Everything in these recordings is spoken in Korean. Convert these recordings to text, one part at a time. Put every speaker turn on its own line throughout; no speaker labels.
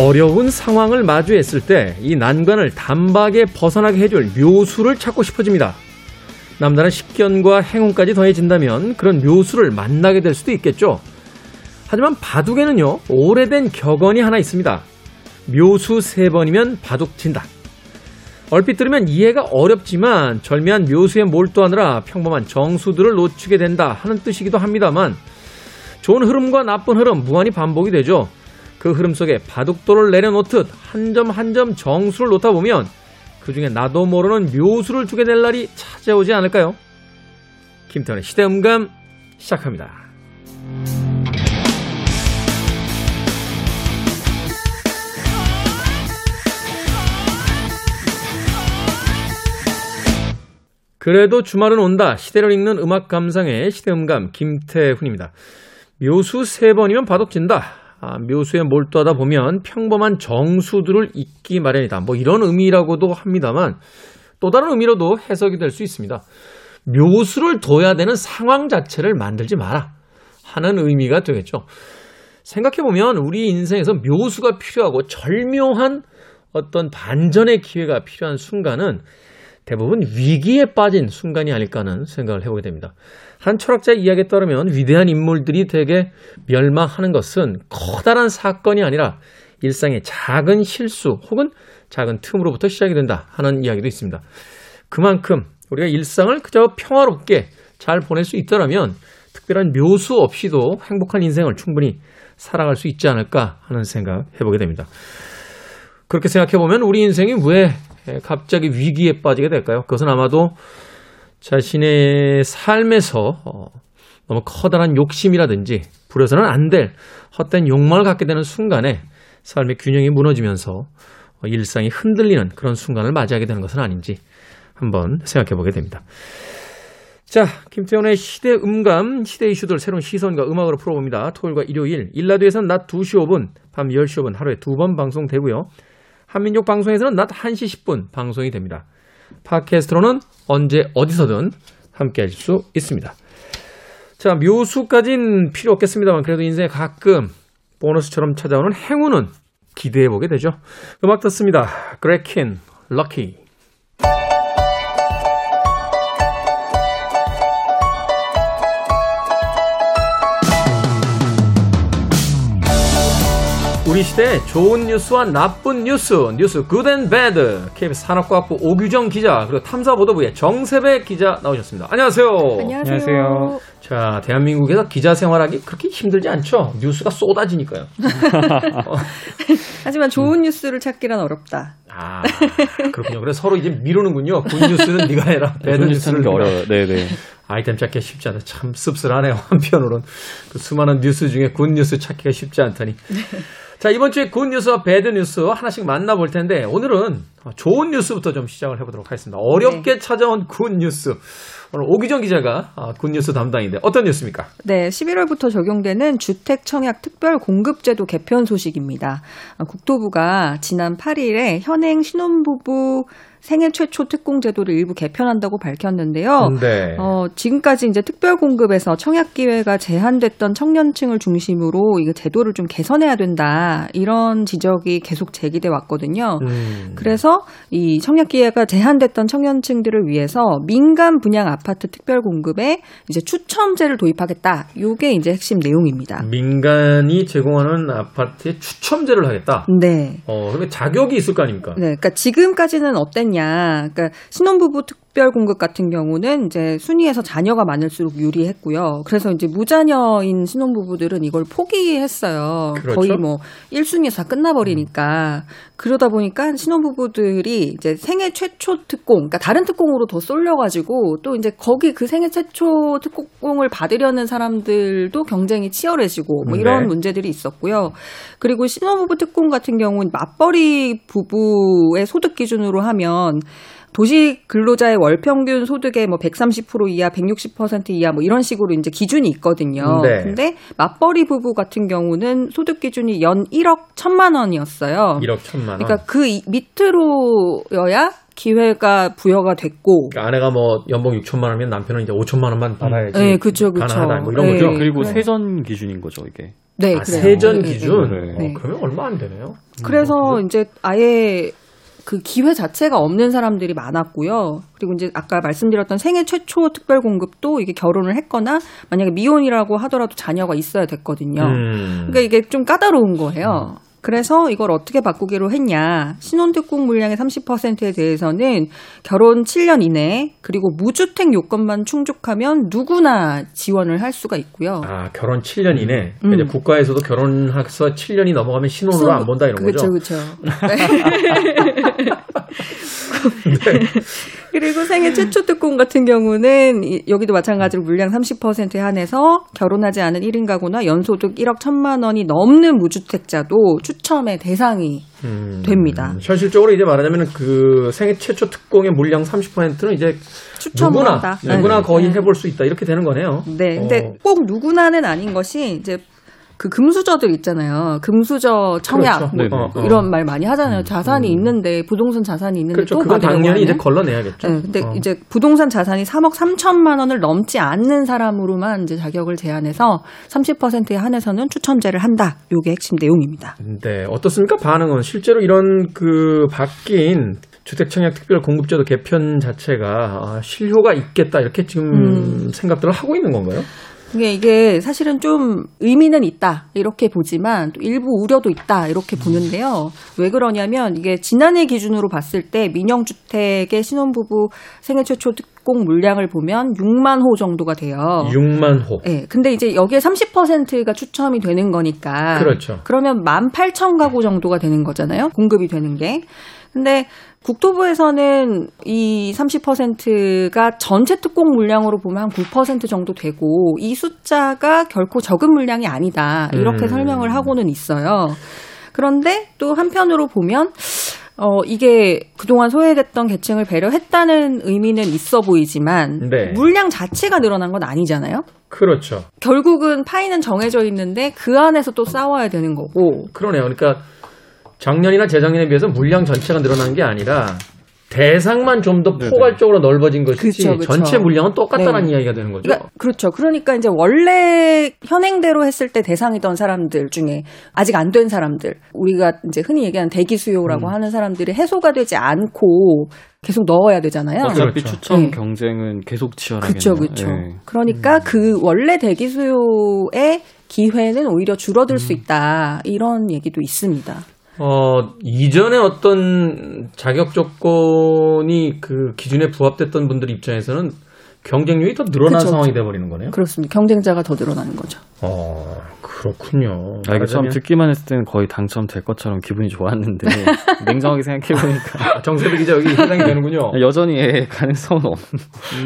어려운 상황을 마주했을 때 이 난관을 단박에 벗어나게 해줄 묘수를 찾고 싶어집니다. 남다른 식견과 행운까지 더해진다면 그런 묘수를 만나게 될 수도 있겠죠. 하지만 바둑에는요, 오래된 격언이 하나 있습니다. 묘수 세 번이면 바둑 진다. 얼핏 들으면 이해가 어렵지만 절묘한 묘수에 몰두하느라 평범한 정수들을 놓치게 된다 하는 뜻이기도 합니다만 좋은 흐름과 나쁜 흐름 무한히 반복이 되죠. 그 흐름 속에 바둑돌을 내려놓듯 한점 한 점 정수를 놓다 보면 그 중에 나도 모르는 묘수를 두게 될 날이 찾아오지 않을까요? 김태훈의 시대음감 시작합니다. 그래도 주말은 온다. 시대를 읽는 음악 감상의 시대음감 김태훈입니다. 묘수 세 번이면 바둑 진다. 아, 묘수에 몰두하다 보면 평범한 정수들을 잊기 마련이다. 뭐 이런 의미라고도 합니다만 또 다른 의미로도 해석이 될 수 있습니다. 묘수를 둬야 되는 상황 자체를 만들지 마라 하는 의미가 되겠죠. 생각해보면 우리 인생에서 묘수가 필요하고 절묘한 어떤 반전의 기회가 필요한 순간은 대부분 위기에 빠진 순간이 아닐까 하는 생각을 해보게 됩니다. 한 철학자의 이야기에 따르면 위대한 인물들이 대개 멸망하는 것은 커다란 사건이 아니라 일상의 작은 실수 혹은 작은 틈으로부터 시작이 된다 하는 이야기도 있습니다. 그만큼 우리가 일상을 그저 평화롭게 잘 보낼 수 있더라면 특별한 묘수 없이도 행복한 인생을 충분히 살아갈 수 있지 않을까 하는 생각 해보게 됩니다. 그렇게 생각해보면 우리 인생이 왜 갑자기 위기에 빠지게 될까요? 그것은 아마도 자신의 삶에서 어, 너무 커다란 욕심이라든지 부려서는 안 될 헛된 욕망을 갖게 되는 순간에 삶의 균형이 무너지면서 어, 일상이 흔들리는 그런 순간을 맞이하게 되는 것은 아닌지 한번 생각해 보게 됩니다. 자, 김태훈의 시대 음감, 시대 이슈들 새로운 시선과 음악으로 풀어봅니다. 토요일과 일요일, 일라드에서는 낮 2시 5분, 밤 10시 5분 하루에 두 번 방송되고요. 한민족 방송에서는 낮 1시 10분 방송이 됩니다. 팟캐스트로는 언제 어디서든 함께 하실 수 있습니다. 자, 묘수까진 필요 없겠습니다만 그래도 인생에 가끔 보너스처럼 찾아오는 행운은 기대해 보게 되죠. 음악 듣습니다. 그레킨, Lucky. 우리 시대 좋은 뉴스와 나쁜 뉴스, 뉴스 Good and Bad. KBS 산업과학부 오규정 기자 그리고 탐사보도부의 정새배 기자 나오셨습니다. 안녕하세요.
안녕하세요.
자, 대한민국에서 기자 생활하기 그렇게 힘들지 않죠? 뉴스가 쏟아지니까요.
하지만 좋은 뉴스를 찾기란 어렵다.
아, 그렇군요. 그래서 서로 이제 미루는군요. Good news는 네가 해라. Bad news는 네가
어려워요. 네, 네.
아이템 찾기 쉽지 않다. 참 씁쓸하네요. 한편으로는 그 수많은 뉴스 중에 good news 찾기가 쉽지 않다니. 자, 이번 주에 good news와 bad news 하나씩 만나볼 텐데, 오늘은 좋은 뉴스부터 좀 시작을 해보도록 하겠습니다. 어렵게 네. 찾아온 good news. 오늘 오기정 기자가 아, 굿뉴스 담당인데 어떤 뉴스입니까?
네, 11월부터 적용되는 주택 청약 특별 공급 제도 개편 소식입니다. 국토부가 지난 8일에 현행 신혼부부 생애 최초 특공 제도를 일부 개편한다고 밝혔는데요. 네. 어, 지금까지 이제 특별 공급에서 청약 기회가 제한됐던 청년층을 중심으로 이 제도를 좀 개선해야 된다. 이런 지적이 계속 제기돼 왔거든요. 음. 그래서 이 청약 기회가 제한됐던 청년층들을 위해서 민간 분양 아파트 특별 공급에 이제 추첨제를 도입하겠다. 이게 이제 핵심 내용입니다.
민간이 제공하는 아파트에 추첨제를 하겠다.
네.
어, 그러면 자격이 있을 거 아닙니까?
네. 그러니까 지금까지는 어땠 했냐. 그러니까 신혼부부 특별 공급 같은 경우는 이제 순위에서 자녀가 많을수록 유리했고요. 그래서 이제 무자녀인 신혼부부들은 이걸 포기했어요. 그렇죠? 거의 뭐 1순위에서 다 끝나버리니까. 음. 그러다 보니까 신혼부부들이 이제 생애 최초 특공, 그러니까 다른 특공으로 더 쏠려가지고 또 이제 거기 그 생애 최초 특공을 받으려는 사람들도 경쟁이 치열해지고 뭐 이런 네. 문제들이 있었고요. 그리고 신혼부부 특공 같은 경우는 맞벌이 부부의 소득 기준으로 하면 도시 근로자의 월 평균 소득의 뭐 130% 이하, 160% 이하 뭐 이런 식으로 이제 기준이 있거든요. 네. 근데 맞벌이 부부 같은 경우는 소득 기준이 연 1억 1천만 원이었어요.
1억 1천만 원.
그러니까 그 밑으로여야 기회가 부여가 됐고
그러니까 아내가 뭐 연봉 6천만 원이면 남편은 이제 5천만 원만 받아야지.
네, 그쵸, 그쵸.
가능하다. 뭐 이런
네.
거죠.
그리고
그래.
세전 기준인 거죠, 이게.
네,
아,
그래요.
세전
네, 네,
기준.
네.
어,
네.
그러면 얼마 안 되네요.
그래서 이제 아예 그 기회 자체가 없는 사람들이 많았고요. 그리고 이제 아까 말씀드렸던 생애 최초 특별 공급도 이게 결혼을 했거나 만약에 미혼이라고 하더라도 자녀가 있어야 됐거든요.
음.
그러니까 이게 좀 까다로운 거예요. 그래서 이걸 어떻게 바꾸기로 했냐. 신혼특공 물량의 30%에 대해서는 결혼 7년 이내 그리고 무주택 요건만 충족하면 누구나 지원을 할 수가 있고요.
아, 결혼 7년 이내.
음.
이제 국가에서도 결혼해서 7년이 넘어가면 신혼으로 안 본다 이런 거죠.
그렇죠, 그렇죠. 그리고 생애 최초 특공 같은 경우는 이- 여기도 마찬가지로 물량 30%에 한해서 결혼하지 않은 1인 가구나 연소득 1억 1천만 원이 넘는 무주택자도 추첨의 대상이
음,
됩니다.
현실적으로 이제 말하자면 그 생애 최초 특공의 물량 30%는 이제
추첨을
누구나. 누구나
네.
거의
네.
해볼 수 있다 이렇게 되는 거네요.
네, 근데
어.
꼭 누구나는 아닌 것이 이제 그 금수저들 있잖아요. 금수저 청약
그렇죠.
뭐.
어, 어.
이런 말 많이 하잖아요. 자산이 있는데 부동산 자산이 있는데
그렇죠.
또
그건 당연히 이제? 걸러내야겠죠.
네, 근데
어.
이제 부동산 자산이 3억 3천만 원을 넘지 않는 사람으로만 이제 자격을 제한해서 30%에 한해서는 추첨제를 한다. 요게 핵심 내용입니다.
네, 어떻습니까? 반응은 실제로 이런 그 바뀐 주택청약 특별 공급제도 개편 자체가 아, 실효가 있겠다 이렇게 지금
음.
생각들을 하고 있는 건가요?
이게 이게 사실은 좀 의미는 있다 이렇게 보지만 또 일부 우려도 있다 이렇게 보는데요. 왜 그러냐면 이게 지난해 기준으로 봤을 때 민영 주택의 신혼부부 생애 최초 특공 물량을 보면 6만 호 정도가 돼요.
6만 호.
네, 근데 이제 여기에 30%가 추첨이 되는 거니까.
그렇죠.
그러면 18,000 가구 정도가 되는 거잖아요. 공급이 되는 게. 근데 국토부에서는 이 30%가 전체 특공 물량으로 보면 한 9% 정도 되고 이 숫자가 결코 적은 물량이 아니다. 이렇게
음.
설명을 하고는 있어요. 그런데 또 한편으로 보면 어, 이게 그동안 소외됐던 계층을 배려했다는 의미는 있어 보이지만
네.
물량 자체가 늘어난 건 아니잖아요.
그렇죠.
결국은 파이는 정해져 있는데 그 안에서 또 싸워야 되는 거고.
그러네요. 그러니까 작년이나 재작년에 비해서 물량 전체가 늘어난 게 아니라 대상만 좀 더. 포괄적으로 넓어진 것이지
그쵸, 그쵸.
전체 물량은 똑같다는
네.
이야기가 되는 거죠.
그러니까 그렇죠. 그러니까 이제 원래 현행대로 했을 때 대상이던 사람들 중에 아직 안 된 사람들, 우리가 이제 흔히 얘기하는 대기 수요라고
음.
하는 사람들이 해소가 되지 않고 계속 넣어야 되잖아요.
어차피
그렇죠.
추첨
네.
경쟁은 계속 치열하겠네요.
그렇죠, 그렇죠.
예.
그러니까 그 원래 대기 수요의 기회는 오히려 줄어들 수 있다 이런 얘기도 있습니다.
어, 이전에 어떤 자격 조건이 그 기준에 부합됐던 분들 입장에서는 경쟁률이 더 늘어난
그쵸,
상황이 돼버리는 거네요.
그렇습니다. 경쟁자가 더 늘어나는 거죠.
어, 그렇군요.
아, 이게 처음 듣기만 했을 때는 거의 당첨될 것처럼 기분이 좋았는데 냉정하게 생각해보니까
아, 정새배 기자 여기 해당이 되는군요.
여전히 예, 가능성은 없.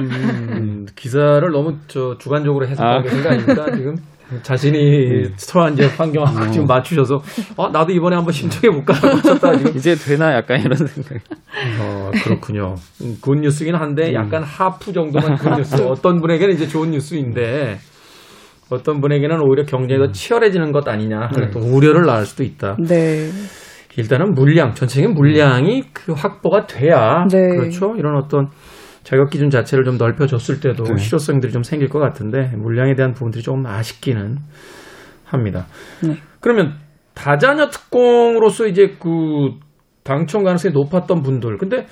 음, 기사를 너무 저 주관적으로 해석하고
아.
계신 거 아닙니까 지금? 자신이 처한 이제 환경하고 지금 맞추셔서 어 나도 이번에 한번 신청해 볼까 하셨다 지금.
이제 되나? 약간 이런 생각.
어 그렇군요. 음, good news긴 한데 약간 half 정도만 good news. 어떤 분에게는 이제 좋은 뉴스인데 어떤 분에게는 오히려 경쟁이 더 치열해지는 것 아니냐 하는 또 우려를 낳을 수도 있다.
네.
일단은 물량 전체적인 물량이 그 확보가 돼야
네.
그렇죠? 이런 어떤 자격 기준 자체를 좀 넓혀줬을 때도
네.
실효성들이 좀 생길 것 같은데 물량에 대한 부분들이 조금 아쉽기는 합니다.
네.
그러면 다자녀 특공으로서 이제 그 당첨 가능성이 높았던 분들 근데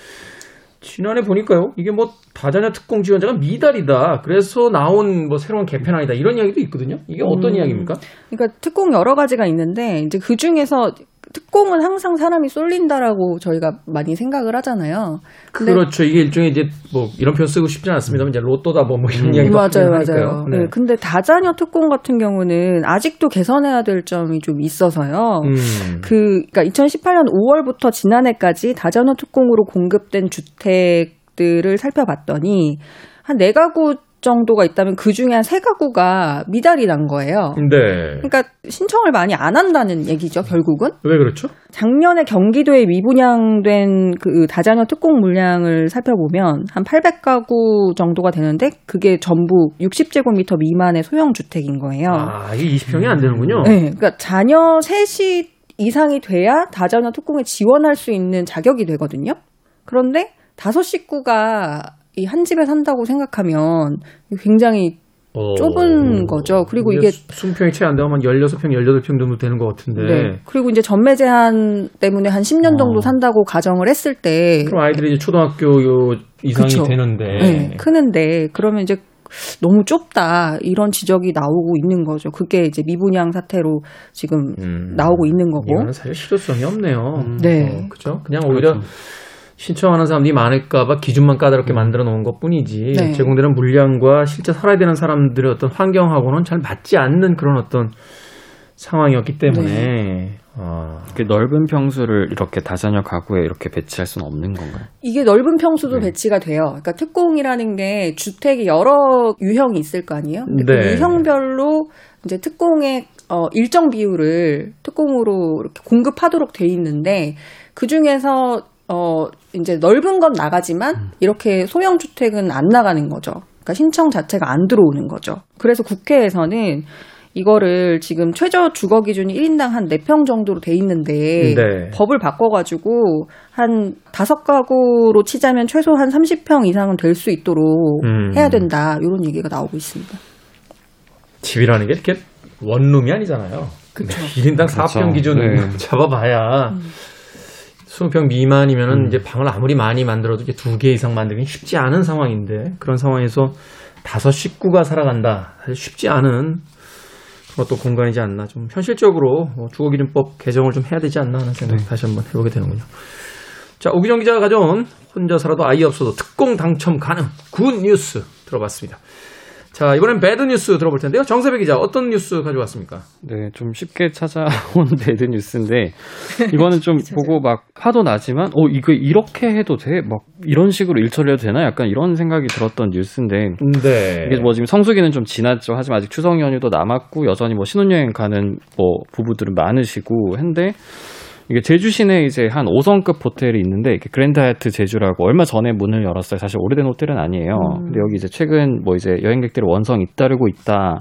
지난해 보니까요 이게 뭐 다자녀 특공 지원자가 미달이다 그래서 나온 뭐 새로운 개편안이다 이런 이야기도 있거든요 이게 어떤
음.
이야기입니까?
그러니까 특공 여러 가지가 있는데 이제 그 중에서 특공은 항상 사람이 쏠린다라고 저희가 많이 생각을 하잖아요.
그렇죠. 이게 일종의 이제 뭐 이런 표현 쓰고 싶지 않습니다만 이제 로또다 뭐, 뭐 이런
음.
이야기도
맞아요, 맞아요.
하니까요.
네. 근데 다자녀 특공 같은 경우는 아직도 개선해야 될 점이 좀 있어서요.
음.
그, 그러니까 2018년 5월부터 지난해까지 다자녀 특공으로 공급된 주택들을 살펴봤더니 한 네 가구 정도가 있다면 그 중에 한 세 가구가 미달이 난 거예요.
네.
그러니까 신청을 많이 안 한다는 얘기죠, 결국은.
왜 그렇죠?
작년에 경기도에 미분양된 그 다자녀 특공 물량을 살펴보면 한 800가구 정도가 되는데 그게 전부 60제곱미터 미만의 소형 주택인 거예요.
아, 이게 20평이 안 되는군요.
네, 그러니까 자녀 셋이 이상이 돼야 다자녀 특공에 지원할 수 있는 자격이 되거든요. 그런데 다섯 식구가 이 한 집에 산다고 생각하면 굉장히
어.
좁은 거죠. 그리고 이게
수평이 채 안 되면 16평, 18평 정도 되는 것 같은데.
네. 그리고 이제 전매 제한 때문에 한 10년 정도
어.
산다고 가정을 했을 때
그럼 아이들이 이제 초등학교 요 이상이
그쵸.
되는데.
네, 크는데 그러면 이제 너무 좁다 이런 지적이 나오고 있는 거죠. 그게 이제 미분양 사태로 지금
음.
나오고 있는 거고.
이거는 사실 실효성이 없네요.
네.
어, 그죠? 그냥 오히려 신청하는 사람들이 많을까봐 기준만 까다롭게 만들어 놓은 것 뿐이지
네.
제공되는 물량과 실제 살아야 되는 사람들의 어떤 환경하고는 잘 맞지 않는 그런 어떤 상황이었기 때문에
네.
아,
그 넓은 평수를 이렇게 다자녀 가구에 이렇게 배치할 수는 없는 건가요?
이게 넓은 평수도
네.
배치가 돼요. 그러니까 특공이라는 게 주택이 여러 유형이 있을 거 아니에요. 그
네.
유형별로 이제 특공의 어, 일정 비율을 특공으로 이렇게 공급하도록 돼 있는데 그 중에서 어, 이제 넓은 건 나가지만 이렇게 소형 주택은 안 나가는 거죠. 그러니까 신청 자체가 안 들어오는 거죠. 그래서 국회에서는 이거를 지금 최저 주거 기준이 1인당 한 4평 정도로 돼 있는데
네.
법을 바꿔 가지고 한 다섯 가구로 치자면 최소 한 30평 이상은 될 수 있도록
음.
해야 된다 이런 얘기가 나오고 있습니다.
집이라는 게 이렇게 원룸이 아니잖아요.
그쵸.
1인당 4평
그렇죠.
기준
네.
잡아봐야 20평 미만이면은 이제 방을 아무리 많이 만들어도 이제 두 개 이상 만들기 쉽지 않은 상황인데 그런 상황에서 다섯 식구가 살아간다. 사실 쉽지 않은 그런 또 공간이지 않나. 좀 현실적으로 뭐 주거기준법 개정을 좀 해야 되지 않나 하는 생각 이 다시 한번 해보게 되는군요. 자, 오기정 기자가 가져온 혼자 살아도 아이 없어도 특공 당첨 가능 Good news 들어봤습니다. 자, 이번엔 bad news 들어볼 텐데요. 정새배 기자 어떤 뉴스 가져왔습니까?
네, 좀 쉽게 찾아온 bad news인데 이거는 좀 보고 막 화도 나지만 어 이거 이렇게 해도 돼? 막 이런 식으로 일처리해도 되나? 약간 이런 생각이 들었던 뉴스인데
네.
이게 뭐 지금 성수기는 좀 지났죠. 하지만 아직 추석 연휴도 남았고 여전히 뭐 신혼여행 가는 뭐 부부들은 많으시고 한데 이게 제주 시내에 이제 한 5성급 호텔이 있는데 그랜드 하얏트 제주라고 얼마 전에 문을 열었어요. 사실 오래된 호텔은 아니에요.
음.
근데 여기 이제 최근 뭐 이제 여행객들의 원성이 잇따르고 있다.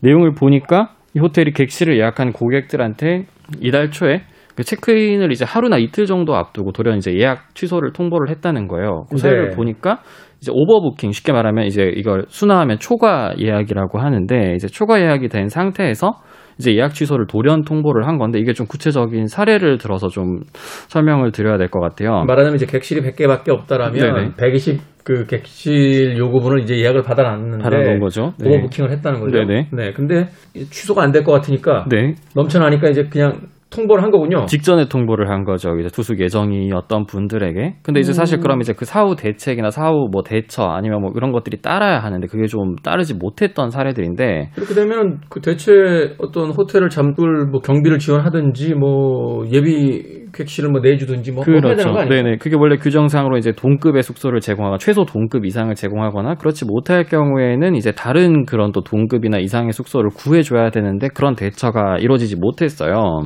내용을 보니까 이 호텔이 객실을 예약한 고객들한테 이달 초에 그 체크인을 이제 하루나 이틀 정도 앞두고 돌연 이제 예약 취소를 통보를 했다는 거예요. 그 사유를
네.
보니까 이제 오버부킹 쉽게 말하면 이제 이걸 순화하면 초과 예약이라고 하는데 이제 초과 예약이 된 상태에서 이제 예약 취소를 돌연 통보를 한 건데 이게 좀 구체적인 사례를 들어서 좀 설명을 드려야 될 것 같아요.
말하자면 이제 객실이 100개밖에 없다라면
네네.
120그 객실 요구분을 이제 예약을 받아놨는데
받아놓은 거죠. 네.
오버부킹을 했다는 거죠.
네네.
네. 근데 취소가 안 될 것 같으니까
네.
넘쳐나니까 이제 그냥 통보를 한 거군요.
직전에 통보를 한 거죠. 이제 투숙 예정이었던 분들에게. 근데 이제 사실 그럼 이제 그 사후 대책이나 사후 뭐 대처 아니면 뭐 이런 것들이 따라야 하는데 그게 좀 따르지 못했던 사례들인데
이렇게 되면 그 대체 어떤 호텔을 잠글 뭐 경비를 지원하든지 뭐 예비 객실을 뭐 내주든지 뭐 해야 되는
그렇죠.
거 아니에요?
네네. 그게 원래 규정상으로 이제 동급의 숙소를 제공하거나 최소 동급 이상을 제공하거나 그렇지 못할 경우에는 이제 다른 그런 또 동급이나 이상의 숙소를 구해줘야 되는데 그런 대처가 이루어지지 못했어요.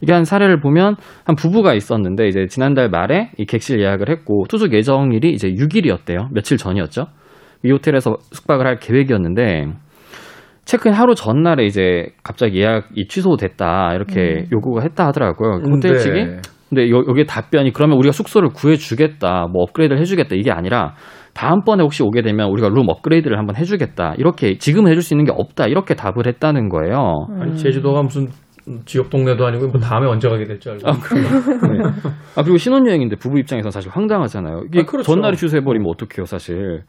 이게 한 사례를 보면 한 부부가 있었는데 이제 지난달 말에 이 객실 예약을 했고 투숙 예정일이 이제 6일이었대요. 며칠 전이었죠. 이 호텔에서 숙박을 할 계획이었는데 체크인 하루 전날에 이제 갑자기 예약이 취소됐다 이렇게 요구가 했다 하더라고요. 그 호텔
네.
측이 근데 여, 여기에 답변이 그러면 우리가 숙소를 구해주겠다, 뭐 업그레이드를 해주겠다 이게 아니라 다음번에 혹시 오게 되면 우리가 룸 업그레이드를 한번 해주겠다 이렇게 지금 해줄 수 있는 게 없다 이렇게 답을 했다는 거예요.
아니 제주도가 무슨 지역 동네도 아니고 뭐 다음에 언제 가게 될지 알고.
아, 네. 아 그리고 신혼여행인데 부부 입장에서 사실 황당하잖아요. 이게
아, 그렇죠.
전날에 취소해버리면 어떡해요 사실.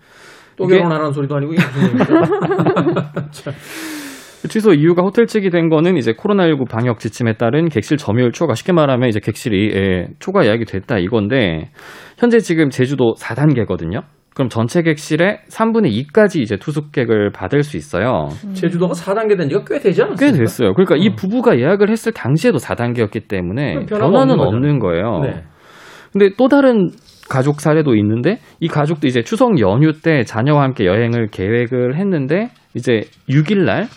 또
이게-
결혼하라는 소리도 아니고 이게 무슨?
취소 이유가 호텔 측이 된 거는 이제 코로나19 방역 지침에 따른 객실 점유율 초과 쉽게 말하면 이제 객실이 예, 초과 예약이 됐다 이건데 현재 지금 제주도 4단계거든요. 그럼 전체 객실의 3분의 2까지 이제 투숙객을 받을 수 있어요.
제주도가 4단계 된 지가 꽤 되지
꽤
않았습니까?
됐어요. 그러니까 이
어.
부부가 예약을 했을 당시에도 4단계였기 때문에 변화는
없는
없는 거예요.
네.
근데 또 다른 가족 사례도 있는데 이 가족도 이제 추석 연휴 때 자녀와 함께 여행을 계획을 했는데 이제 6일 날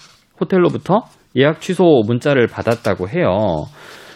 호텔로부터 예약 취소 문자를 받았다고 해요.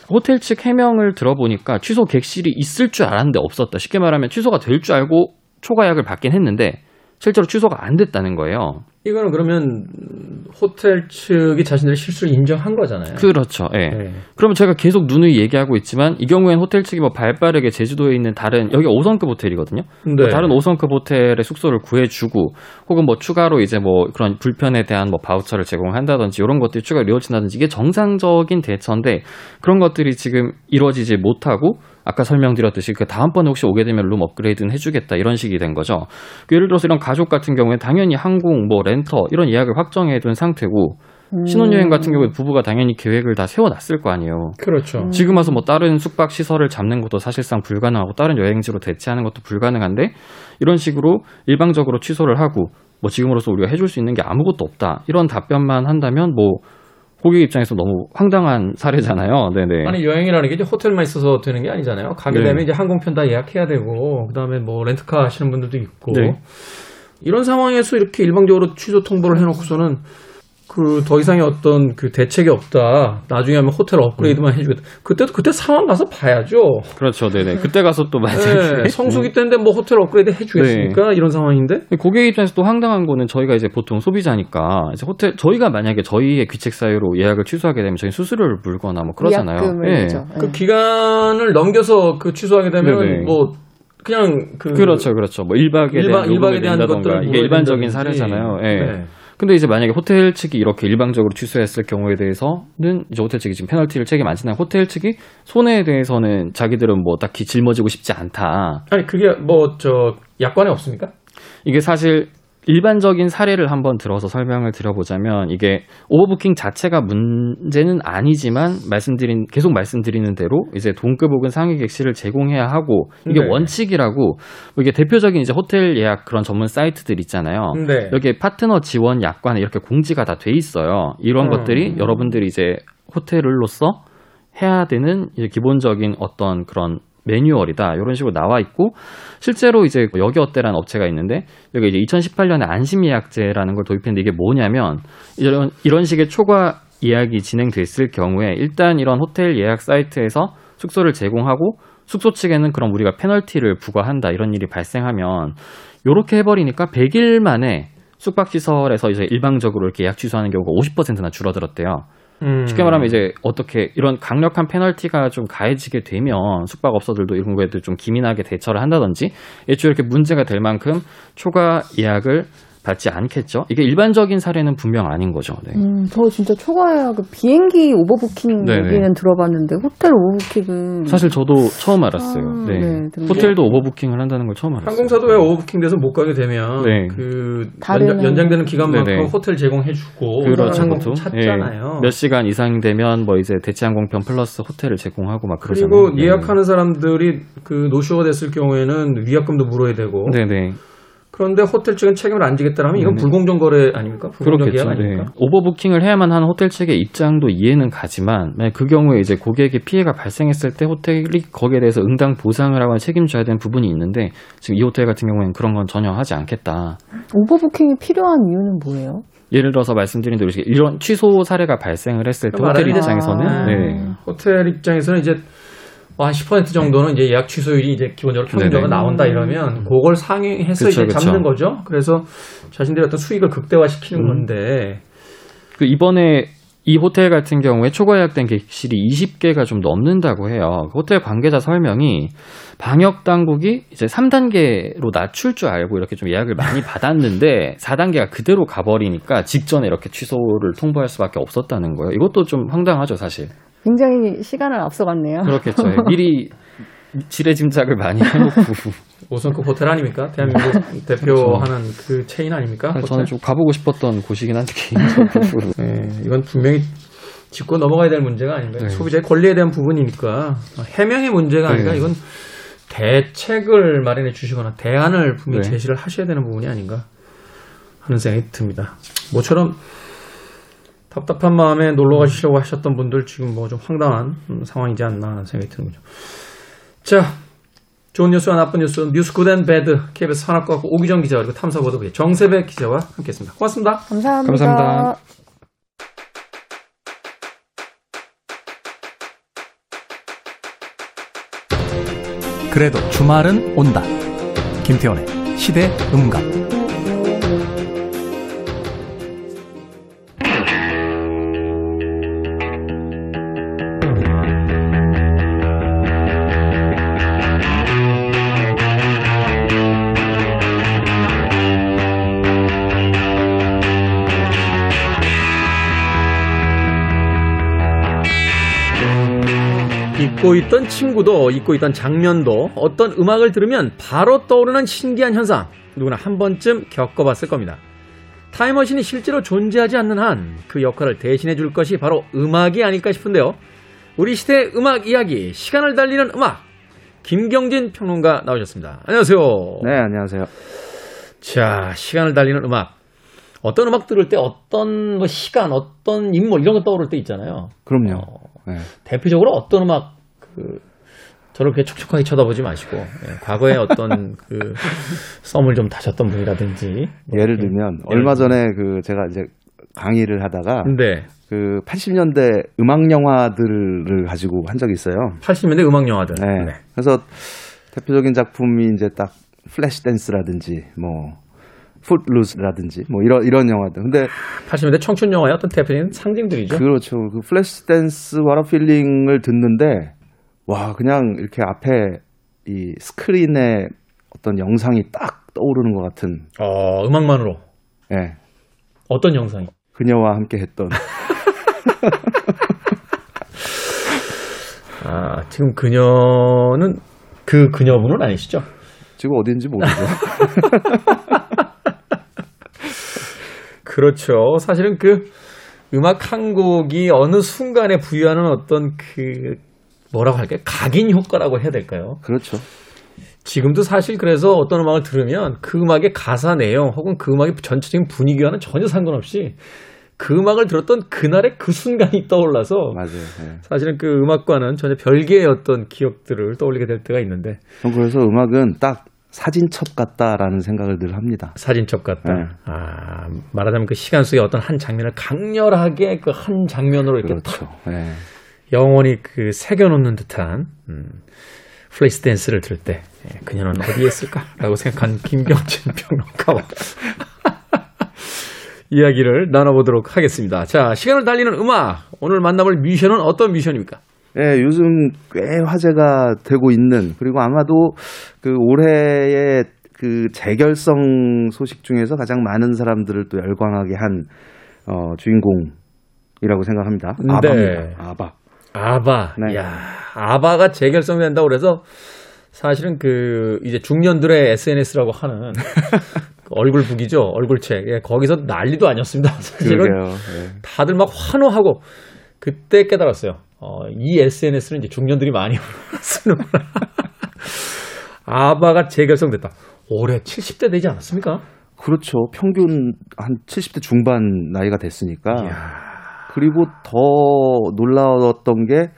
호텔 측 해명을 들어보니까 취소 객실이 있을 줄 알았는데 없었다. 쉽게 말하면 취소가 될 줄 알고 초과 예약을 받긴 했는데 실제로 취소가 안 됐다는 거예요.
이거는 그러면 음, 호텔 측이 자신들의 실수를 인정한 거잖아요.
그렇죠. 예.
네.
그러면 제가 계속 누누이 얘기하고 있지만 이 경우엔 호텔 측이 뭐 발빠르게 제주도에 있는 다른 여기 5성급 호텔이거든요.
네.
다른 5성급 호텔의 숙소를 구해주고 혹은 뭐 추가로 이제 뭐 그런 불편에 대한 뭐 바우처를 제공한다든지 이런 것들이 추가로 이루어진다든지 이게 정상적인 대처인데 그런 것들이 지금 이루어지지 못하고 아까 설명드렸듯이 그 다음번에 혹시 오게 되면 룸 업그레이드는 해주겠다 이런 식이 된 거죠. 그 예를 들어서 이런 가족 같은 경우에 당연히 항공, 뭐 렌터 이런 예약을 확정해 둔 상태고 신혼여행 같은 경우에 부부가 당연히 계획을 다 세워놨을 거 아니에요.
그렇죠.
지금 와서 뭐 다른 숙박 시설을 잡는 것도 사실상 불가능하고 다른 여행지로 대체하는 것도 불가능한데 이런 식으로 일방적으로 취소를 하고 뭐 지금으로서 우리가 해줄 수 있는 게 아무것도 없다 이런 답변만 한다면 뭐 고객 입장에서 너무 황당한 사례잖아요. 네네.
아니 여행이라는 게 이제 호텔만 있어서 되는 게 아니잖아요. 가게
네.
되면 이제 항공편 다 예약해야 되고 그다음에 뭐 렌트카 하시는 분들도 있고
네.
이런 상황에서 이렇게 일방적으로 취소 통보를 해놓고서는 그 더 이상의 어떤 그 대책이 없다. 나중에 하면 호텔 업그레이드만
음.
해주겠다. 그때도 그때 상황 가서 봐야죠.
그렇죠. 네네. 그때 가서 또 맞아요.
네, 성수기 때인데 뭐 호텔 업그레이드 해주겠습니까? 이런 상황인데.
고객 입장에서 또 황당한 거는 저희가 이제 보통 소비자니까 이제 호텔 저희가 만약에 저희의 귀책 사유로 예약을 취소하게 되면 저희 수수료를 물거나 뭐 그러잖아요.
위약금을
예.
내죠.
그
네.
기간을 넘겨서 그 취소하게 되면
네네.
뭐 그냥 그
그렇죠, 그렇죠. 뭐 1박에
일박
대한
일박에 대한 것들을
이게 일반적인. 사례잖아요. 예.
네.
근데 이제 만약에 호텔 측이 이렇게 일방적으로 취소했을 경우에 대해서는 이제 호텔 측이 지금 페널티를 책임 안 지나요. 호텔 측이 손해에 대해서는 자기들은 뭐 딱히 짊어지고 싶지 않다.
아니 그게 뭐 저 약관에 없습니까?
이게 사실 일반적인 사례를 한번 들어서 설명을 드려보자면 이게 오버부킹 자체가 문제는 아니지만 말씀드린 계속 말씀드리는 대로 이제 동급 혹은 상위 객실을 제공해야 하고 이게
네.
원칙이라고 뭐 이게 대표적인 이제 호텔 예약 그런 전문 사이트들 있잖아요.
네.
여기에 파트너 지원 약관에 이렇게 공지가 다 돼 있어요. 이런
음.
것들이 여러분들이 이제 호텔로서 해야 되는 이제 기본적인 어떤 그런 매뉴얼이다. 이런 식으로 나와 있고 실제로 이제 여기 어때라는 업체가 있는데 여기 이제 2018년에 안심 예약제라는 걸 도입했는데 이게 뭐냐면 이런 이런 식의 초과 예약이 진행됐을 경우에 일단 이런 호텔 예약 사이트에서 숙소를 제공하고 숙소 측에는 그럼 우리가 페널티를 부과한다 이런 일이 발생하면 요렇게 해버리니까 100일 만에 숙박시설에서 이제 일방적으로 이렇게 예약 취소하는 경우가 50%나 줄어들었대요.
음.
쉽게 말하면 이제 어떻게 이런 강력한 페널티가 좀 가해지게 되면 숙박업소들도 이런 거에도 좀 기민하게 대처를 한다든지 애초에 이렇게 문제가 될 만큼 초과 예약을 받지 않겠죠. 이게 일반적인 사례는 분명 아닌 거죠. 네.
음, 저 진짜 초과해야 그 비행기 오버부킹
네네.
얘기는 들어봤는데 호텔 오버부킹은
사실 저도 처음 알았어요.
아,
네.
네,
호텔도 오버부킹을 한다는 걸 처음 알았어요.
항공사도 왜 오버부킹 돼서 못 가게 되면
네.
그
다른
연장, 연장 되는 기간만큼
네네.
호텔 제공해주고
그렇죠.
찾잖아요.
예, 몇 시간 이상 되면 뭐 이제 대체항공편 플러스 호텔을 제공하고 막 그러잖아요.
그리고
네.
예약하는 사람들이 그 노쇼가 됐을 경우에는 위약금도 물어야 되고
네네.
그런데 호텔 측은 책임을 안 지겠다면 이건
네네.
불공정 거래 아닙니까? 불공정 계약
그렇겠죠. 네.
아닙니까?
오버부킹을 해야만 하는 호텔 측의 입장도 이해는 가지만 만약 그 경우에 이제 고객에게 피해가 발생했을 때 호텔이 거기에 대해서 응당 보상을 하거나 책임져야 되는 부분이 있는데 지금 이 호텔 같은 경우에는 그런 건 전혀 하지 않겠다.
오버부킹이 필요한 이유는 뭐예요?
예를 들어서 말씀드린 대로 이런 취소 사례가 발생을 했을 때 호텔
말하자면-
입장에서는
아.
네.
호텔 입장에서는 이제 한 10% 정도는 이제 예약 취소율이 이제 기본적으로 평균적으로
네네.
나온다 이러면 그걸 상회해서
그쵸,
이제
그쵸.
잡는 거죠. 그래서 자신들의 어떤 수익을 극대화시키는
음.
건데
그 이번에 이 호텔 같은 경우에 초과 예약된 객실이 20개가 좀 넘는다고 해요. 그 호텔 관계자 설명이 방역 당국이 이제 3단계로 낮출 줄 알고 이렇게 좀 예약을 많이 받았는데 4단계가 그대로 가버리니까 직전에 이렇게 취소를 통보할 수밖에 없었다는 거예요. 이것도 좀 황당하죠, 사실.
굉장히 시간을 앞서갔네요.
그렇겠죠. 예. 미리 지레 짐작을 많이 해놓고.
5성급 호텔 아닙니까? 대한민국 대표하는 그 체인 아닙니까? 호텔?
저는 좀 가보고 싶었던 곳이긴 한데 개인적으로.
네, 이건 분명히 짚고 넘어가야 될 문제가 아닌가요?
네.
소비자의 권리에 대한 부분이니까 해명의 문제가 아니라
네.
이건 대책을 마련해 주시거나 대안을 분명히
네.
제시를 하셔야 되는 부분이 아닌가 하는 생각이 듭니다. 모처럼 답답한 마음에 놀러 가시려고 하셨던 분들 지금 뭐 좀 황당한 음, 상황이지 않나 하는 생각이 드는 거죠. 자, 좋은 뉴스와 나쁜 뉴스, 뉴스 Good and Bad, KBS 산업과학 오기정 기자 그리고 탐사보도부의 정새배 기자와 함께 했습니다. 고맙습니다.
감사합니다.
감사합니다.
그래도 주말은 온다. 김태원의 시대 음감.
잊고 있던 친구도 잊고 있던 장면도 어떤 음악을 들으면 바로 떠오르는 신기한 현상 누구나 한 번쯤 겪어봤을 겁니다. 타임머신이 실제로 존재하지 않는 한 그 역할을 대신해 줄 것이 바로 음악이 아닐까 싶은데요. 우리 시대의 음악 이야기, 시간을 달리는 음악. 김경진 평론가 나오셨습니다. 안녕하세요.
네, 안녕하세요.
자, 시간을 달리는 음악. 어떤 음악 들을 때 어떤 뭐 시간, 어떤 인물 이런 거 떠오를 때 있잖아요.
그럼요.
어,
네.
대표적으로 어떤 음악 그 저를 그렇게 촉촉하게 쳐다보지 마시고 예, 과거에 어떤 그 썸을 좀 타셨던 분이라든지 뭐
예를. 들면 얼마 전에 그 제가 이제 강의를 하다가
네.
그 80년대 음악 영화들을 가지고 한 적이 있어요.
80년대 음악 영화들.
네.
네.
그래서 대표적인 작품이 이제 딱 Flashdance라든지 뭐 Footloose라든지 뭐 이런 이런 영화들. 근데
80년대 청춘 영화의 어떤 대표적인 상징들이죠.
그렇죠. 그 Flashdance What a Feeling을 듣는데 와 그냥 이렇게 앞에 이 스크린에 어떤 영상이 딱 떠오르는 것 같은
어, 음악만으로
예.
어떤 영상이?
그녀와 함께 했던
아, 지금 그녀는 그 그녀분은 아니시죠?
지금 어딘지 모르죠.
그렇죠. 사실은 그 음악 한 곡이 어느 순간에 부여하는 어떤 그 뭐라고 할까요? 각인 효과라고 해야 될까요?
그렇죠.
지금도 사실 그래서 어떤 음악을 들으면 그 음악의 가사 내용 혹은 그 음악의 전체적인 분위기와는 전혀 상관없이 그 음악을 들었던 그날의 그 순간이 떠올라서
맞아요. 예.
사실은 그 음악과는 전혀 별개의 어떤 기억들을 떠올리게 될 때가 있는데
전 그래서 음악은 딱 사진첩 같다라는 생각을 늘 합니다.
사진첩 같다.
네.
아, 말하자면 그 시간 속의 어떤 한 장면을 강렬하게 그 한 장면으로 이렇게
그렇죠. 예.
영원히 그 새겨놓는 듯한 음, 플레이스 댄스를 들을 때 예, 그녀는 어디에 있을까라고 생각한 김경진 평론가와 이야기를 나눠보도록 하겠습니다. 자, 시간을 달리는 음악 오늘 만나볼 뮤션은 어떤 뮤션입니까?
예, 요즘 꽤 화제가 되고 있는 그리고 아마도 그 올해의 그 재결성 소식 중에서 가장 많은 사람들을 또 열광하게 한 어, 주인공이라고 생각합니다.
네.
아바입니다. 아바.
아바.
네.
야, 아바가 재결성된다고 그래서 사실은 그 이제 중년들의 SNS라고 하는 그 얼굴 북이죠. 얼굴책. 예, 거기서 난리도 아니었습니다. 사실은
그러게요. 예.
다들 막 환호하고 그때 깨달았어요. 어, 이 SNS는 이제 중년들이 많이 쓰는구나. 아바가 재결성됐다. 올해 70대 되지 않았습니까?
그렇죠. 평균 한 70대 중반 나이가 됐으니까.
이야.
그리고 더 놀라웠던 게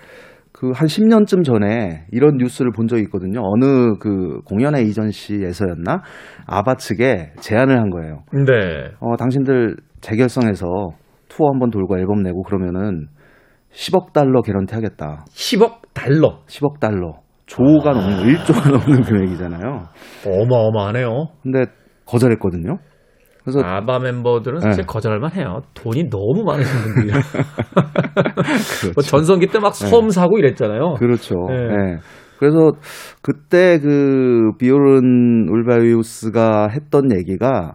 그 한 10년쯤 전에 이런 뉴스를 본 적이 있거든요. 어느 그 공연의 이전시에서였나? 아바 측에 제안을 한 거예요.
네.
어, 당신들 재결성해서 투어 한번 돌고 앨범 내고 그러면은 10억 달러 개런티 하겠다.
10억 달러.
10억 달러. 조가 넘는, 1조가 넘는 금액이잖아요.
어마어마하네요.
근데 거절했거든요. 그래서
아바 멤버들은 사실
네.
거절할 만 해요. 돈이 너무 많으신 분들이라.
그렇죠.
뭐 전성기 때 막 섬 사고 이랬잖아요.
그렇죠.
네.
예. 그래서 그때 그 비오른 울바이우스가 했던 얘기가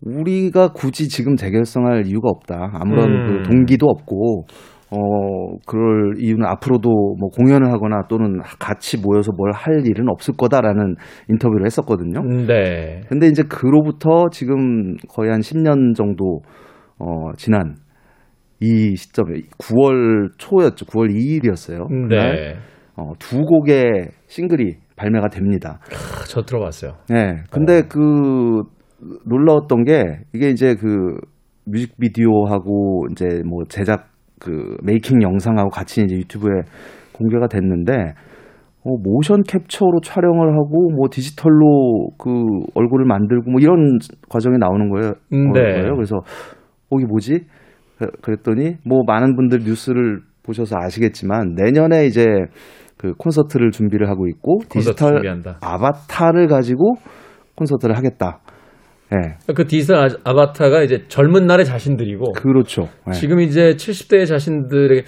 우리가 굳이 지금 재결성할 이유가 없다. 아무런
음.
그 동기도 없고 어 그럴 이유는 앞으로도 뭐 공연을 하거나 또는 같이 모여서 뭘 할 일은 없을 거다라는 인터뷰를 했었거든요.
네.
근데 이제 그로부터 지금 거의 한 10년 정도 어 지난 이 시점에 9월 초였죠. 9월 2일이었어요.
네.
어, 두 곡의 싱글이 발매가 됩니다.
아, 저 들어봤어요.
네. 근데 그 놀라웠던 게 이게 이제 그 뮤직비디오하고 이제 뭐 제작 그 메이킹 영상하고 같이 이제 유튜브에 공개가 됐는데 어, 모션 캡처로 촬영을 하고 뭐 디지털로 그 얼굴을 만들고 뭐 이런 과정이 나오는 거예요.
음, 네.
거예요. 그래서 어, 이게 뭐지? 그- 그랬더니 뭐 많은 분들 뉴스를 보셔서 아시겠지만 내년에 이제 그 콘서트를 준비를 하고 있고 디지털
준비한다.
아바타를 가지고 콘서트를 하겠다. 예.
그 디지털 아- 아바타가 이제 젊은 날의 자신들이고
그렇죠. 예.
지금 이제 70대의 자신들에게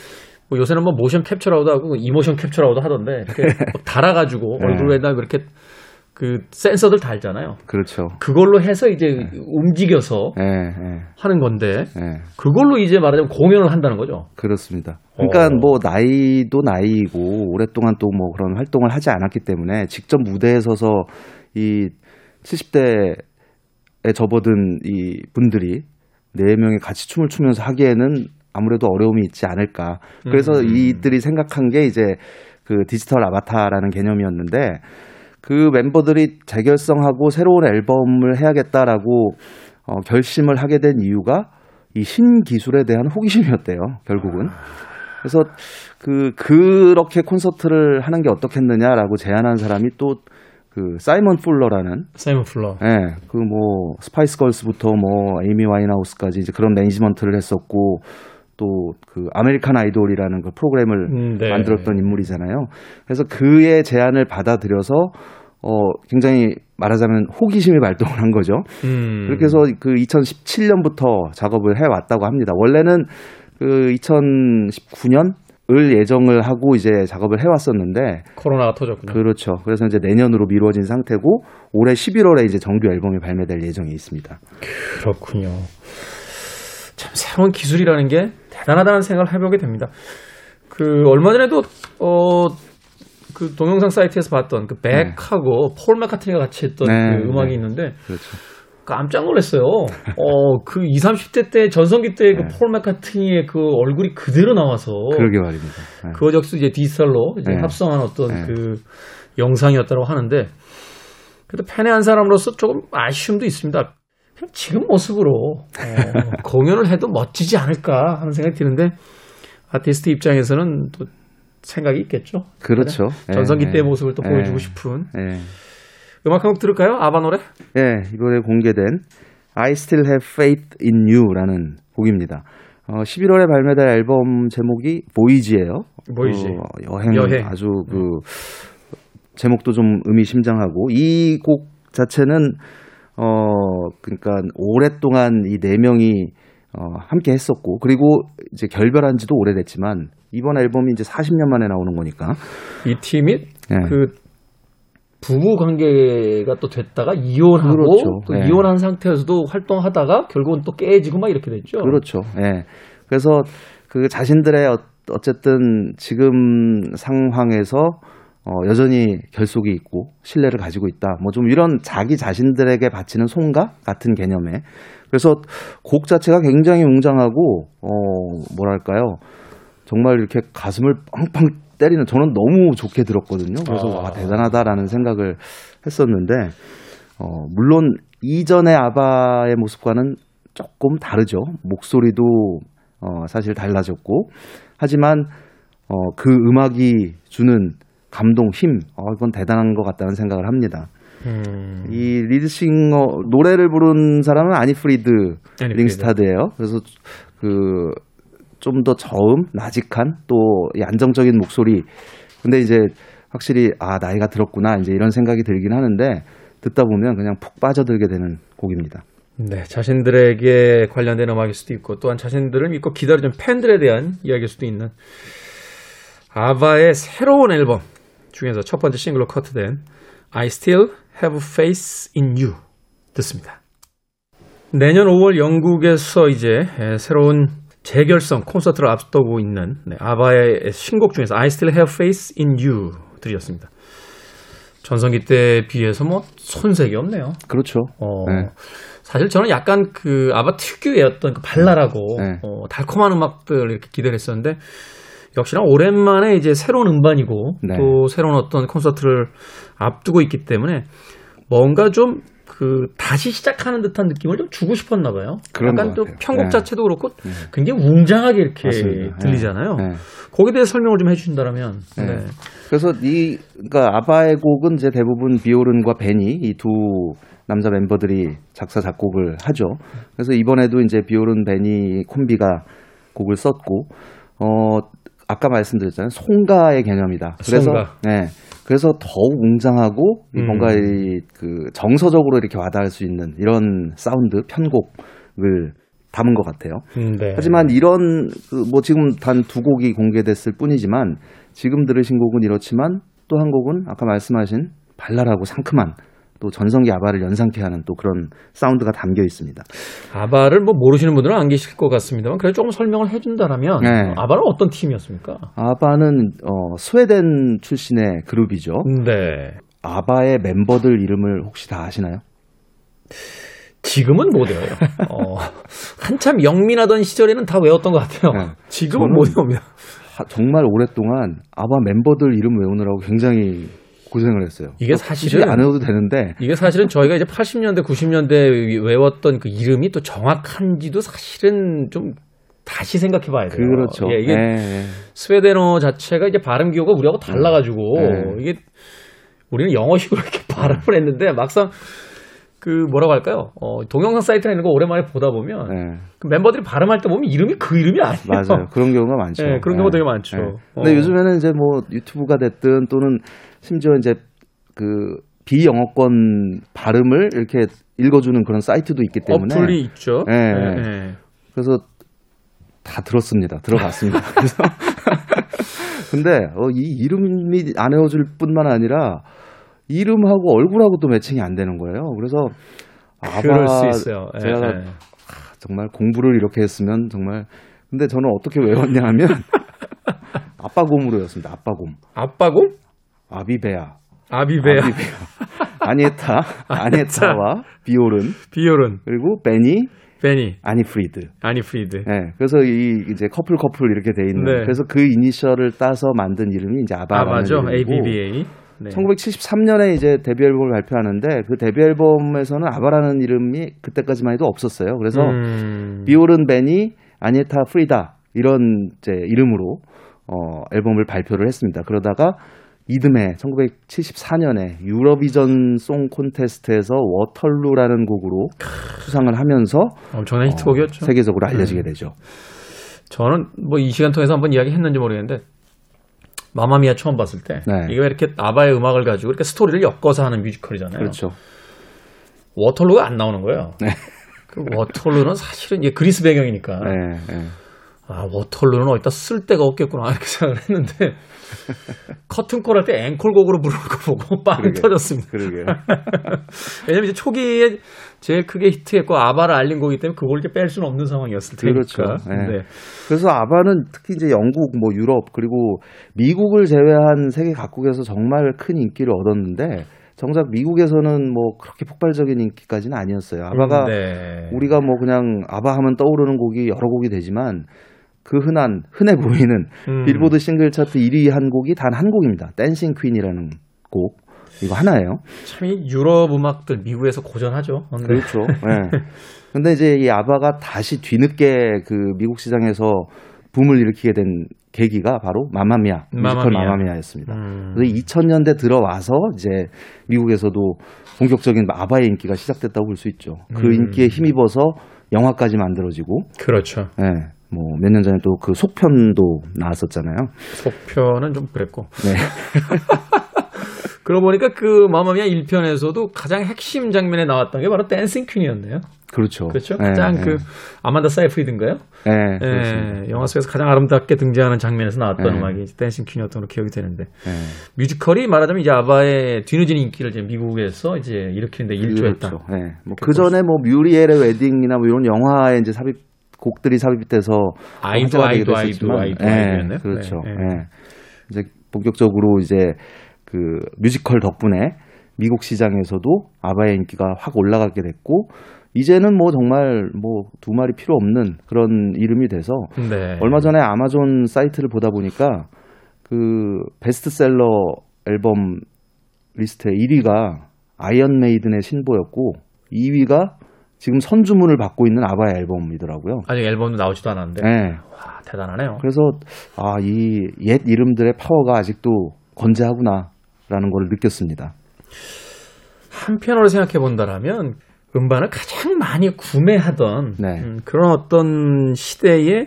뭐 요새는 뭐 모션 캡처라고도 하고 이모션 캡처라고도 하던데 이렇게 막 달아가지고
네.
얼굴에다 이렇게 그 센서들 달잖아요.
그렇죠.
그걸로 해서 이제 움직여서
예, 예,
하는 건데
예.
그걸로 이제 말하자면 공연을 한다는 거죠.
그렇습니다. 그러니까
어.
뭐 나이도 나이고 오랫동안 또 뭐 그런 활동을 하지 않았기 때문에 직접 무대에 서서 이 70대에 접어든 이 분들이 네 명이 같이 춤을 추면서 하기에는 아무래도 어려움이 있지 않을까. 그래서
음.
이들이 생각한 게 이제 그 디지털 아바타라는 개념이었는데 그 멤버들이 재결성하고 새로운 앨범을 해야겠다라고 어, 결심을 하게 된 이유가 이 신기술에 대한 호기심이었대요, 결국은. 그래서 그, 그렇게 콘서트를 하는 게 어떻겠느냐라고 제안한 사람이 또 그 사이먼 풀러라는
사이먼 풀러.
예, 그 뭐 Spice Girls부터 뭐 에이미 와인하우스까지 이제 그런 매니지먼트를 했었고 또 그 American Idol이라는 그 프로그램을
음, 네.
만들었던 인물이잖아요. 그래서 그의 제안을 받아들여서 어 굉장히 말하자면 호기심이 발동을 한 거죠.
음.
그렇게 해서 그 2017년부터 작업을 해 왔다고 합니다. 원래는 그 2019년 을 예정을 하고 이제 작업을 해 왔었는데
코로나가 터졌군요.
그렇죠. 그래서 이제 내년으로 미루어진 상태고 올해 11월에 이제 정규 앨범이 발매될 예정이 있습니다.
그렇군요. 참 새로운 기술이라는 게 대단하다는 생각을 해보게 됩니다. 그 얼마 전에도 어. 그 동영상 사이트에서 봤던 그 백하고 폴 맥카트니가 같이 했던
네,
그 음악이
네.
있는데
그렇죠.
깜짝 놀랐어요. 어, 그 20, 30대 때 전성기 때그
네.
폴 맥카트니의 그 얼굴이 그대로 나와서
그러게 말입니다. 네.
역시 이제 디지털로 이제
네.
합성한 어떤
네.
그 영상이었다고 하는데 그래도 팬의 한 사람으로서 조금 아쉬움도 있습니다. 지금 모습으로 어, 공연을 해도 멋지지 않을까 하는 생각이 드는데 아티스트 입장에서는 또 생각이 있겠죠.
그렇죠. 예,
전성기
예.
때의 모습을 또
예.
보여주고 싶은
예.
음악 한 곡 들을까요? 아바 노래?
예, 이번에 공개된 I Still Have Faith in You라는 곡입니다. 어, 11월에 발매될 앨범 제목이 보이지예요.
보이지.
어, 여행,
여행.
아주 그 제목도 좀 의미심장하고 이 곡 자체는 어 그러니까 오랫동안 이 네 명이 어 함께 했었고 그리고 이제 결별한 지도 오래됐지만 이번 앨범이 이제 40년 만에 나오는 거니까
이 팀이
예.
그 부부 관계가 또 됐다가 이혼하고
그렇죠.
또
예.
이혼한 상태에서도 활동하다가 결국은 또 깨지고 막 이렇게 됐죠.
그렇죠. 예. 그래서 그 자신들의 어- 어쨌든 지금 상황에서 어, 여전히 결속이 있고 신뢰를 가지고 있다. 뭐 좀 이런 자기 자신들에게 바치는 송가 같은 개념에. 그래서 곡 자체가 굉장히 웅장하고 어 뭐랄까요? 정말 이렇게 가슴을 팡팡 때리는 저는 너무 좋게 들었거든요. 그래서
아.
와 대단하다라는 생각을 했었는데 어 물론 이전의 아바의 모습과는 조금 다르죠. 목소리도 어, 사실 달라졌고 하지만 어, 그 음악이 주는 감동, 힘, 어, 이건 대단한 것 같다는 생각을 합니다.
음.
이 리드싱어 노래를 부른 사람은 아니 프리드
아니,
링스타드예요. 그래서 그 좀 더 저음, 나직한 또이 안정적인 목소리. 근데 이제 확실히 아 나이가 들었구나 이제 이런 생각이 들긴 하는데 듣다 보면 그냥 푹 빠져들게 되는 곡입니다.
네, 자신들에게 관련된 음악일 수도 있고 또한 자신들을 믿고 기다리는 팬들에 대한 이야기일 수도 있는 아바의 새로운 앨범 중에서 첫 번째 싱글로 커트된 I Still Have Faith in You 듣습니다. 내년 5월 영국에서 이제 에, 새로운 재결성 콘서트를 앞두고 있는 네, 아바의 신곡 중에서 I Still Have Faith in You 들으셨습니다. 전성기 때에 비해서 뭐 손색이 없네요.
그렇죠.
어,
네.
사실 저는 약간 그 아바 특유의 어떤 그 발랄하고
네.
어, 달콤한 음악들 이렇게 기대를 했었는데 역시나 오랜만에 이제 새로운 음반이고
네.
또 새로운 어떤 콘서트를 앞두고 있기 때문에 뭔가 좀 그 다시 시작하는 듯한 느낌을 좀 주고 싶었나 봐요. 약간
것
또. 편곡
네.
자체도 그렇고 굉장히 웅장하게 이렇게
맞습니다.
들리잖아요.
네. 네.
거기에 대해 서 설명을 좀 해주신다면.
네.
네.
그래서 이 그러니까 아바의 곡은 이제 대부분 비오른과 벤이 이두 남자 멤버들이 작사 작곡을 하죠. 그래서 이번에도 이제 비오른 벤이 콤비가 곡을 썼고 어 아까 말씀드렸잖아요. 송가의 개념이다. 그래서
송가.
네. 그래서 더욱 웅장하고 이
음.
뭔가 이 그 정서적으로 이렇게 와닿을 수 있는 이런 사운드 편곡을 담은 것 같아요.
음, 네.
하지만 이런 그 뭐 지금 단 두 곡이 공개됐을 뿐이지만 지금 들으신 곡은 이렇지만 또 한 곡은 아까 말씀하신 발랄하고 상큼한 또 전성기 아바를 연상케 하는 또 그런 사운드가 담겨 있습니다.
아바를 뭐 모르시는 분들은 안 계실 것 같습니다만 그래도 조금 설명을 해준다라면
네.
어, 아바는 어떤 팀이었습니까?
아바는 어, 스웨덴 출신의 그룹이죠.
네.
아바의 멤버들 이름을 혹시 다 아시나요?
지금은 못 외워요. 어, 한참 영민하던 시절에는 다 외웠던 것 같아요.
네.
지금은 못.
하- 정말 오랫동안 아바 멤버들 이름 외우느라고 굉장히 고생을 했어요.
이게
굳이
사실은-
안 외워도 되는데
이게 사실은 저희가 이제 80년대, 90년대 외웠던 그 이름이 또 정확한지도 사실은 좀 다시 생각해 봐야 돼요.
그렇죠.
예, 이게
예, 예.
스웨덴어 자체가 이제 발음 기호가 우리하고 달라 가지고
네.
이게 우리는 영어식으로 이렇게 발음을 했는데 막상 그 뭐라고 할까요? 어, 동영상 사이트에 있는 거 오랜만에 보다 보면
예.
그 멤버들이 발음할 때 보면 이름이 그 이름이 아니에요.
맞아요. 그런 경우가 많죠.
네, 그런 경우가 되게 많죠.
근데
어.
요즘에는 이제 뭐 유튜브가 됐든 또는 심지어 이제 그 비영어권 발음을 이렇게 읽어주는 그런 사이트도 있기 때문에
어플이 있죠.
예, 예.
예.
그래서 다 들었습니다. 들어봤습니다. 그래서 근데 어, 이 이름이 안 외워줄 뿐만 아니라 이름하고 얼굴하고 또 매칭이 안 되는 거예요. 그래서
그럴 수 있어요. 예,
제가
예.
정말 공부를 이렇게 했으면 정말 근데 저는 어떻게 외웠냐 하면 아빠곰으로 외웠습니다. 아빠곰.
아빠곰?
아비베아.
아비베아,
아비베아. 아니에타, 아니에타와 비오른
비오른,
그리고 베니,
베니,
아니프리드.
아니프리드.
네, 그래서 이 이제 커플 커플 이렇게 돼 있는
네.
그래서 그 이니셜을 따서 만든 이름이 이제 아바라는
아바죠.
이름이고
ABBA. 네.
1973년에 이제 데뷔 앨범을 발표하는데 그 데뷔 앨범에서는 아바라는 이름이 그때까지만 해도 없었어요. 그래서
음.
비오른 베니, 아니에타 프리다 이런 이제 이름으로 어, 앨범을 발표를 했습니다. 그러다가 이듬해 1974년에 유러비전 송 콘테스트에서 워털루라는 곡으로 수상을 하면서
엄청난 히트곡이었죠.
세계적으로 알려지게 되죠.
저는 뭐 이 시간 통해서 한번 이야기했는지 모르겠는데 마마미아 처음 봤을 때
네.
이게 왜 이렇게 아바의 음악을 가지고 이렇게 스토리를 엮어서 하는 뮤지컬이잖아요.
그렇죠.
워털루가 안 나오는 거예요.
네.
그 워털루는 사실은 이게 그리스 배경이니까
네, 네.
아 워털루는 어디다 쓸 데가 없겠구나 이렇게 생각을 했는데 커튼콜 할 때 앵콜곡으로 부르는 거 보고 빵
그러게.
터졌습니다.
그러게요.
왜냐면 이제 초기에 제일 크게 히트했고 아바를 알린 거기 때문에 그걸 이제 뺄 수는 없는 상황이었을 테니까.
그렇죠. 네.
네.
그래서 아바는 특히 이제 영국, 뭐 유럽 그리고 미국을 제외한 세계 각국에서 정말 큰 인기를 얻었는데 정작 미국에서는 뭐 그렇게 폭발적인 인기까지는 아니었어요. 아바가
네.
우리가 뭐 그냥 아바 하면 떠오르는 곡이 여러 곡이 되지만 그 흔한 흔해 보이는
음.
빌보드 싱글 차트 1위 한 곡이 단 한 곡입니다. Dancing Queen이라는 곡. 이거 하나예요.
참이 유럽 음악들 미국에서 고전하죠. 네.
그렇죠. 예. 근데 이제 이 아바가 다시 뒤늦게 그 미국 시장에서 붐을 일으키게 된 계기가 바로 마마미아, 뮤지컬
마마미아.
마마미아 였습니다.
음.
그래서 2000년대 들어와서 이제 미국에서도 본격적인 아바의 인기가 시작됐다고 볼 수 있죠. 그
음.
인기에 힘입어서 영화까지 만들어지고,
그렇죠.
예. 뭐 몇 년 전에 또 그 속편도 나왔었잖아요.
속편은 좀 그랬고.
네.
그러고 보니까 그 마마미아 1편에서도 가장 핵심 장면에 나왔던 게 바로 Dancing Queen이었네요.
그렇죠.
그렇죠.
예,
가장
예.
그 아만다 사이프리드인가요?
예, 그렇습니다.
예, 영화 속에서 가장 아름답게 등장하는 장면에서 나왔던
네.
음악이 Dancing Queen이었던 걸로 기억이 되는데
예.
뮤지컬이 말하자면 이제 아바의 뒤늦은 인기를 이제 미국에서 이제 일으키는데 일조했다.
그렇죠. 예. 뭐그 전에 뭐 뮤리엘의 웨딩이나 뭐 이런 영화에 이제 삽입 곡들이 삽입돼서
아이도 아이도
했었지만,
아이도
예. 그렇죠.
네, 네.
예. 이제 본격적으로 이제 그 뮤지컬 덕분에 미국 시장에서도 아바의 인기가 확 올라가게 됐고 이제는 뭐 정말 뭐 두말이 필요 없는 그런 이름이 돼서
네.
얼마 전에 아마존 사이트를 보다 보니까 그 베스트셀러 앨범 리스트의 1위가 아이언 메이든의 신보였고 2위가 지금 선주문을 받고 있는 아바의 앨범이더라고요.
아직 앨범도 나오지도 않았는데
네.
와 대단하네요.
그래서 아 이 옛 이름들의 파워가 아직도 건재하구나라는 걸 느꼈습니다.
한편으로 생각해 본다라면 음반을 가장 많이 구매하던
네.
음, 그런 어떤 시대에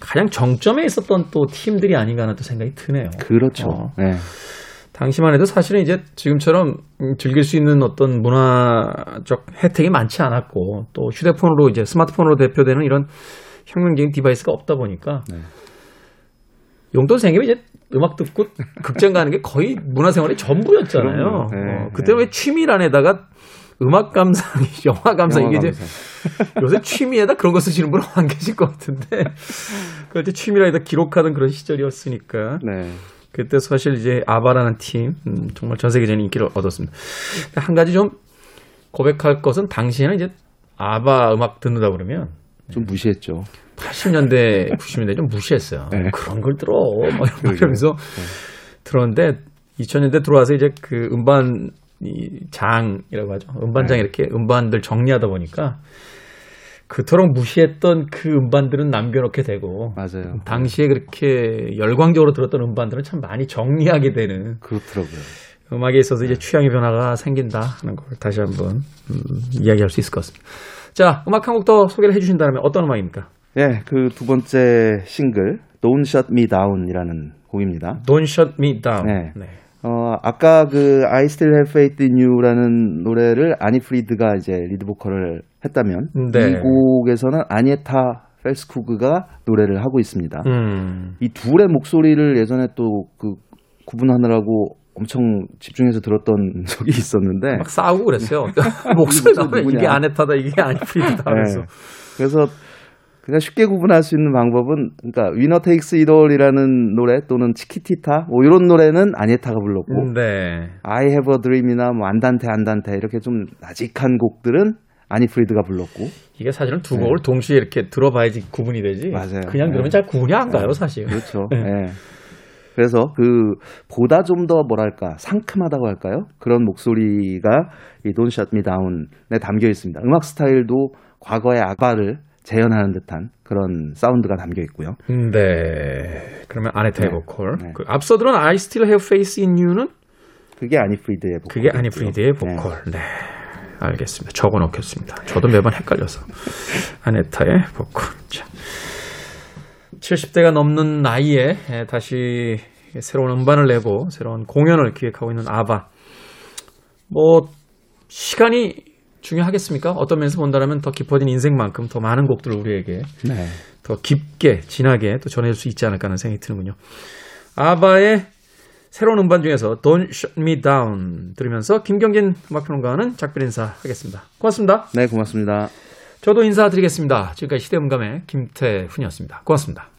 가장 정점에 있었던 또 팀들이 아닌가 하는 또 생각이 드네요.
그렇죠.
어.
네.
당시만 해도 사실은 이제 지금처럼 음, 즐길 수 있는 어떤 문화적 혜택이 많지 않았고 또 휴대폰으로 이제 스마트폰으로 대표되는 이런 혁명적인 device가 없다 보니까
네.
용돈 생기면 이제 음악 듣고 극장 가는 게 거의 문화생활의 전부였잖아요.
네,
어, 그때 왜 취미란에다가 음악 감상, 영화 감상 이게 이제. 요새 취미에다 그런 거 쓰시는 분은 안 계실 것 같은데 그럴 때 취미란에다 기록하던 그런 시절이었으니까
네.
그때 사실 이제 아바라는 팀 음, 정말 전 세계적인 인기를 얻었습니다. 한 가지 좀 고백할 것은 당시에는 이제 아바 음악 듣는다 그러면
좀 무시했죠.
80년대, 90년대 좀 무시했어요.
네.
그런 걸 들어. 막
그러게요.
이러면서 들었는데 2000년대 들어와서 이제 그 음반 이 장이라고 하죠. 음반장
네.
이렇게 음반들 정리하다 보니까 그토록 무시했던 그 음반들은 남겨놓게 되고
맞아요.
당시에 그렇게 열광적으로 들었던 음반들은 참 많이 정리하게 되는
그렇더라고요.
음악에 있어서 이제 취향의 변화가 생긴다 하는 걸 다시 한번 음, 이야기할 수 있을 것 같습니다. 자, 음악 한 곡 더 소개를 해주신다면 어떤 음악입니까?
예, 그 두 번째 싱글 Don't Shut Me Down이라는 곡입니다.
Don't Shut Me Down.
네.
네.
어, 아까 그 I Still Have Faith in You라는 노래를 아니 프리드가 이제 리드 보컬을 했다면
네.
이 곡에서는 아니에타 펠스쿠그가 노래를 하고 있습니다.
음.
이 둘의 목소리를 예전에 또 그 구분하느라고 엄청 집중해서 들었던 적이 있었는데
막 싸우고 그랬어요. 목소리 나오면? 이게 아네타다, 이게 아니프리드다 하면서.
네. 그래서 그냥 쉽게 구분할 수 있는 방법은 그러니까 위너 테이크스 이럴이라는 노래 또는 치키티타 뭐 이런 노래는 아니에타가 불렀고
네.
I Have a Dream이나 뭐 안단테 안단테 이렇게 좀 나직한 곡들은 아니 프리드가 불렀고
이게 사실은 두 곡을 동시에 이렇게 들어봐야지 구분이 되지.
네. 맞아요.
그냥
네.
들으면 잘 구분이 안 가요, 사실.
그렇죠.
네.
예. 그래서 그 보다 좀 더 뭐랄까 상큼하다고 할까요? 그런 목소리가 이 Don't Shut Me Down에 담겨 있습니다. 음악 스타일도 과거의 아바를 재현하는 듯한 그런 사운드가 담겨 있고요.
네. 그러면 아네타의
네.
보컬.
네.
그 앞서 들은 I Still Have Faith in You는
그게 아니 프리드의 보컬.
그게 아니프리드의 보컬. 네. 알겠습니다. 적어 놓겠습니다. 저도 매번 헷갈려서. 아네타의 보컬. 자. 70대가 넘는 나이에 에, 다시 새로운 음반을 내고 새로운 공연을 기획하고 있는 아바. 뭐 시간이 중요하겠습니까? 어떤 면에서 본다면 더 깊어진 인생만큼 더 많은 곡들을 우리에게
네.
더 깊게 진하게 또 전해줄 수 있지 않을까 하는 생각이 드는군요. 아바의 새로운 음반 중에서 Don't Shut Me Down 들으면서 김경진 음악평론가는 작별 인사하겠습니다. 고맙습니다.
네, 고맙습니다.
저도 인사드리겠습니다. 지금까지 시대음감의 김태훈이었습니다. 고맙습니다.